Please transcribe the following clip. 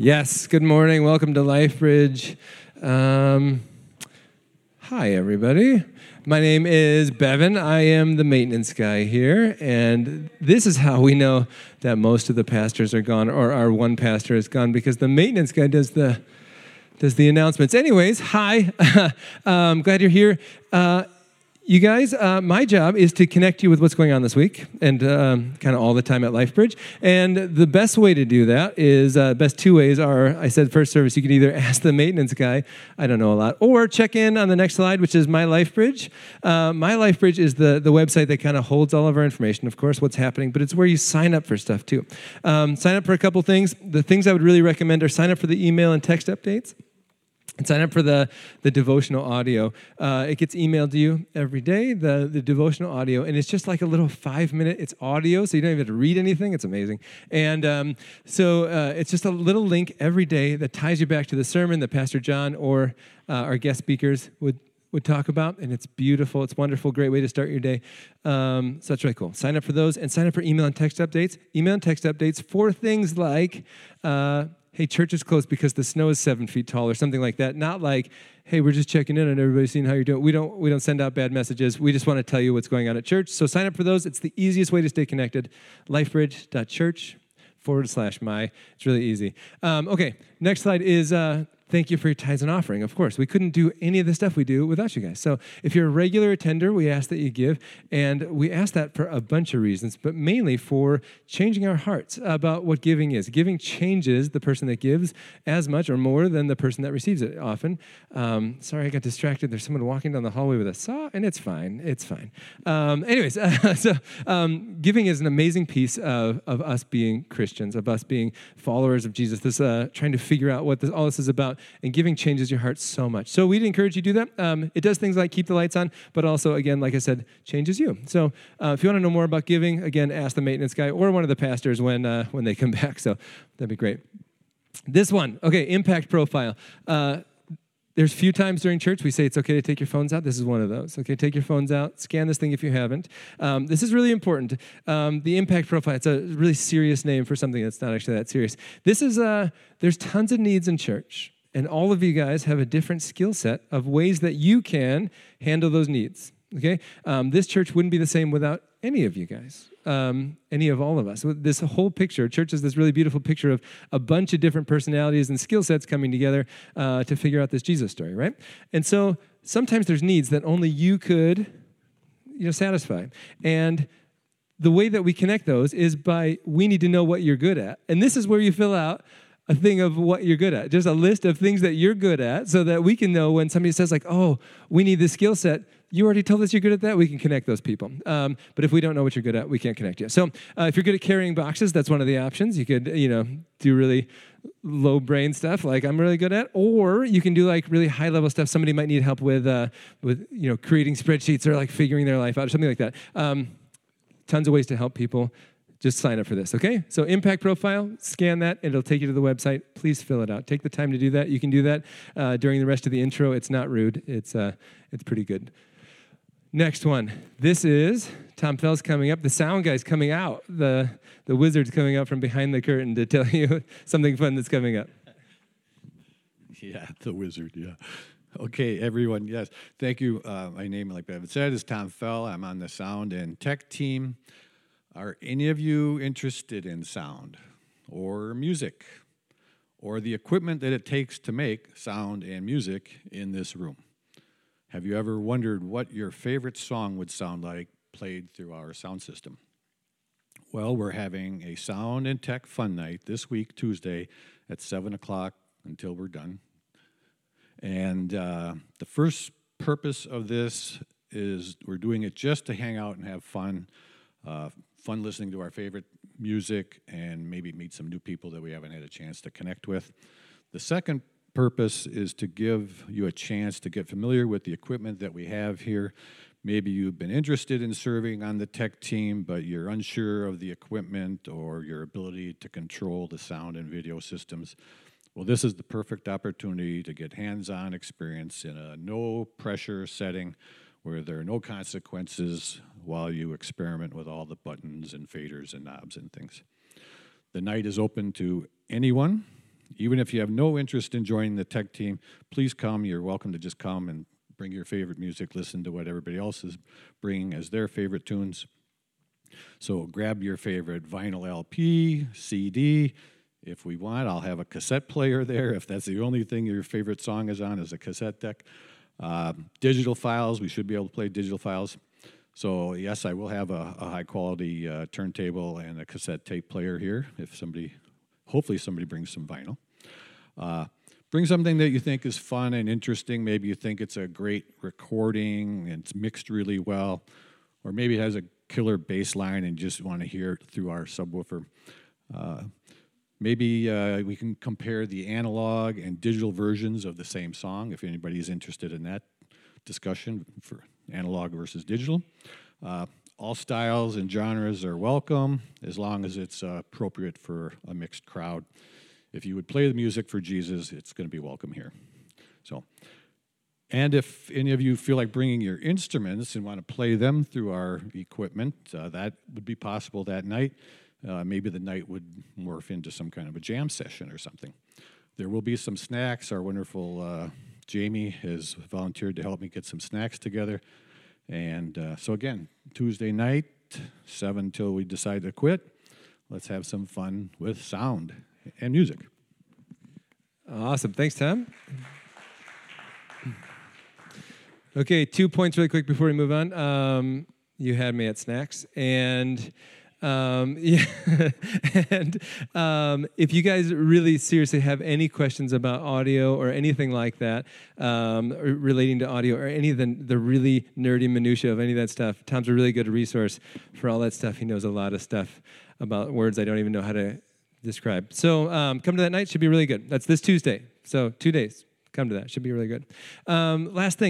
Yes, good morning. Welcome to LifeBridge. Um, hi, everybody. My name is Bevan. I am the maintenance guy here, and this is how we know that most of the pastors are gone, or our one pastor is gone, because the maintenance guy does the does the announcements. Anyways, hi. um, glad you're here. Uh, you guys, uh, my job is to connect you with what's going on this week and um, kind of all the time at LifeBridge. And the best way to do that is, uh, best two ways are, I said first service, you can either ask the maintenance guy, I don't know a lot, or check in on the next slide, which is My LifeBridge. Uh, my LifeBridge is the, the website that kind of holds all of our information, of course, what's happening, but it's where you sign up for stuff too. Um, sign up for a couple things. The things I would really recommend are sign up for the email and text updates and sign up for the, the devotional audio. Uh, it gets emailed to you every day, the, the devotional audio, and it's just like a little five minute, it's audio, so you don't even have to read anything. It's amazing. And um, so uh, it's just a little link every day that ties you back to the sermon that Pastor John or uh, our guest speakers would would talk about, and it's beautiful. It's wonderful, great way to start your day. Um, so that's really cool. Sign up for those and sign up for email and text updates. Email and text updates for things like uh, hey, church is closed because the snow is seven feet tall or something like that. Not like, hey, we're just checking in and everybody's seeing how you're doing. We don't we don't send out bad messages. We just want to tell you what's going on at church. So sign up for those. It's the easiest way to stay connected. Lifebridge.church forward slash my. It's really easy. Um, okay, next slide is uh, thank you for your tithes and offering. Of course, we couldn't do any of the stuff we do without you guys. So if you're a regular attender, we ask that you give. And we ask that for a bunch of reasons, but mainly for changing our hearts about what giving is. Giving changes the person that gives as much or more than the person that receives it often. Um, sorry, I got distracted. There's someone walking down the hallway with a saw, and it's fine. It's fine. Um, anyways, uh, so um, giving is an amazing piece of, of us being Christians, of us being followers of Jesus. This uh, trying to figure out what this, all this is about and giving changes your heart so much. So we'd encourage you to do that. Um, it does things like keep the lights on, but also, again, like I said, changes you. So uh, if you want to know more about giving, again, ask the maintenance guy or one of the pastors when, uh, when they come back. So that'd be great. This one, okay, impact profile. Uh, there's a few times during church we say it's okay to take your phones out. This is one of those. Okay, take your phones out. Scan this thing if you haven't. Um, this is really important. Um, the impact profile. It's a really serious name for something that's not actually that serious. This is. Uh, there's tons of needs in church. And all of you guys have a different skill set of ways that you can handle those needs. Okay? Um, this church wouldn't be the same without any of you guys, um, any of all of us. This whole picture, church is this really beautiful picture of a bunch of different personalities and skill sets coming together uh, to figure out this Jesus story, right? And so sometimes there's needs that only you could, you know, satisfy. And the way that we connect those is by we need to know what you're good at. And this is where you fill out a thing of what you're good at, just a list of things that you're good at so that we can know when somebody says, like, oh, we need this skill set. You already told us you're good at that. We can connect those people. Um, but if we don't know what you're good at, we can't connect you. So uh, if you're good at carrying boxes, that's one of the options. You could, you know, do really low brain stuff like I'm really good at, or you can do like really high level stuff. Somebody might need help with, uh, with you know, creating spreadsheets or like figuring their life out or something like that. Um, tons of ways to help people just sign up for this, okay? So, impact profile, scan that, and it'll take you to the website. Please fill it out. Take the time to do that. You can do that uh, during the rest of the intro. It's not rude, it's, uh, it's pretty good. Next one. This is Tom Fell's coming up. The sound guy's coming out. The, the wizard's coming out from behind the curtain to tell you something fun that's coming up. Yeah, the wizard, yeah. Okay, everyone, yes. Thank you. Uh, my name, like Bevan said, is Tom Fell. I'm on the sound and tech team. Are any of you interested in sound or music or the equipment that it takes to make sound and music in this room? Have you ever wondered what your favorite song would sound like played through our sound system? Well, we're having a sound and tech fun night this week, Tuesday, at 7 o'clock until we're done. And uh, the first purpose of this is we're doing it just to hang out and have fun. Uh, fun listening to our favorite music and maybe meet some new people that we haven't had a chance to connect with. The second purpose is to give you a chance to get familiar with the equipment that we have here. Maybe you've been interested in serving on the tech team, but you're unsure of the equipment or your ability to control the sound and video systems. Well, this is the perfect opportunity to get hands on experience in a no pressure setting where there are no consequences while you experiment with all the buttons and faders and knobs and things. The night is open to anyone, even if you have no interest in joining the tech team, please come. You're welcome to just come and bring your favorite music, listen to what everybody else is bringing as their favorite tunes. So grab your favorite vinyl LP, CD. If we want, I'll have a cassette player there. If that's the only thing your favorite song is on, is a cassette deck. Uh, digital files, we should be able to play digital files. So yes, I will have a, a high quality uh, turntable and a cassette tape player here. If somebody, hopefully somebody brings some vinyl. Uh, bring something that you think is fun and interesting. Maybe you think it's a great recording and it's mixed really well, or maybe it has a killer bass line and just want to hear it through our subwoofer. Maybe uh, we can compare the analog and digital versions of the same song if anybody is interested in that discussion for analog versus digital. Uh, all styles and genres are welcome as long as it's uh, appropriate for a mixed crowd. If you would play the music for Jesus, it's going to be welcome here. So, and if any of you feel like bringing your instruments and want to play them through our equipment, uh, that would be possible that night. Uh, maybe the night would morph into some kind of a jam session or something. There will be some snacks. Our wonderful uh, Jamie has volunteered to help me get some snacks together. And uh, so, again, Tuesday night, 7 till we decide to quit. Let's have some fun with sound and music. Awesome. Thanks, Tom. Okay, two points really quick before we move on. Um, you had me at snacks, and um, yeah, and um, if you guys really seriously have any questions about audio or anything like that, um, relating to audio or any of the, the really nerdy minutia of any of that stuff, Tom's a really good resource for all that stuff. He knows a lot of stuff about words I don't even know how to describe. So um, come to that night; should be really good. That's this Tuesday. So two days. Come to that; should be really good. Um, last thing.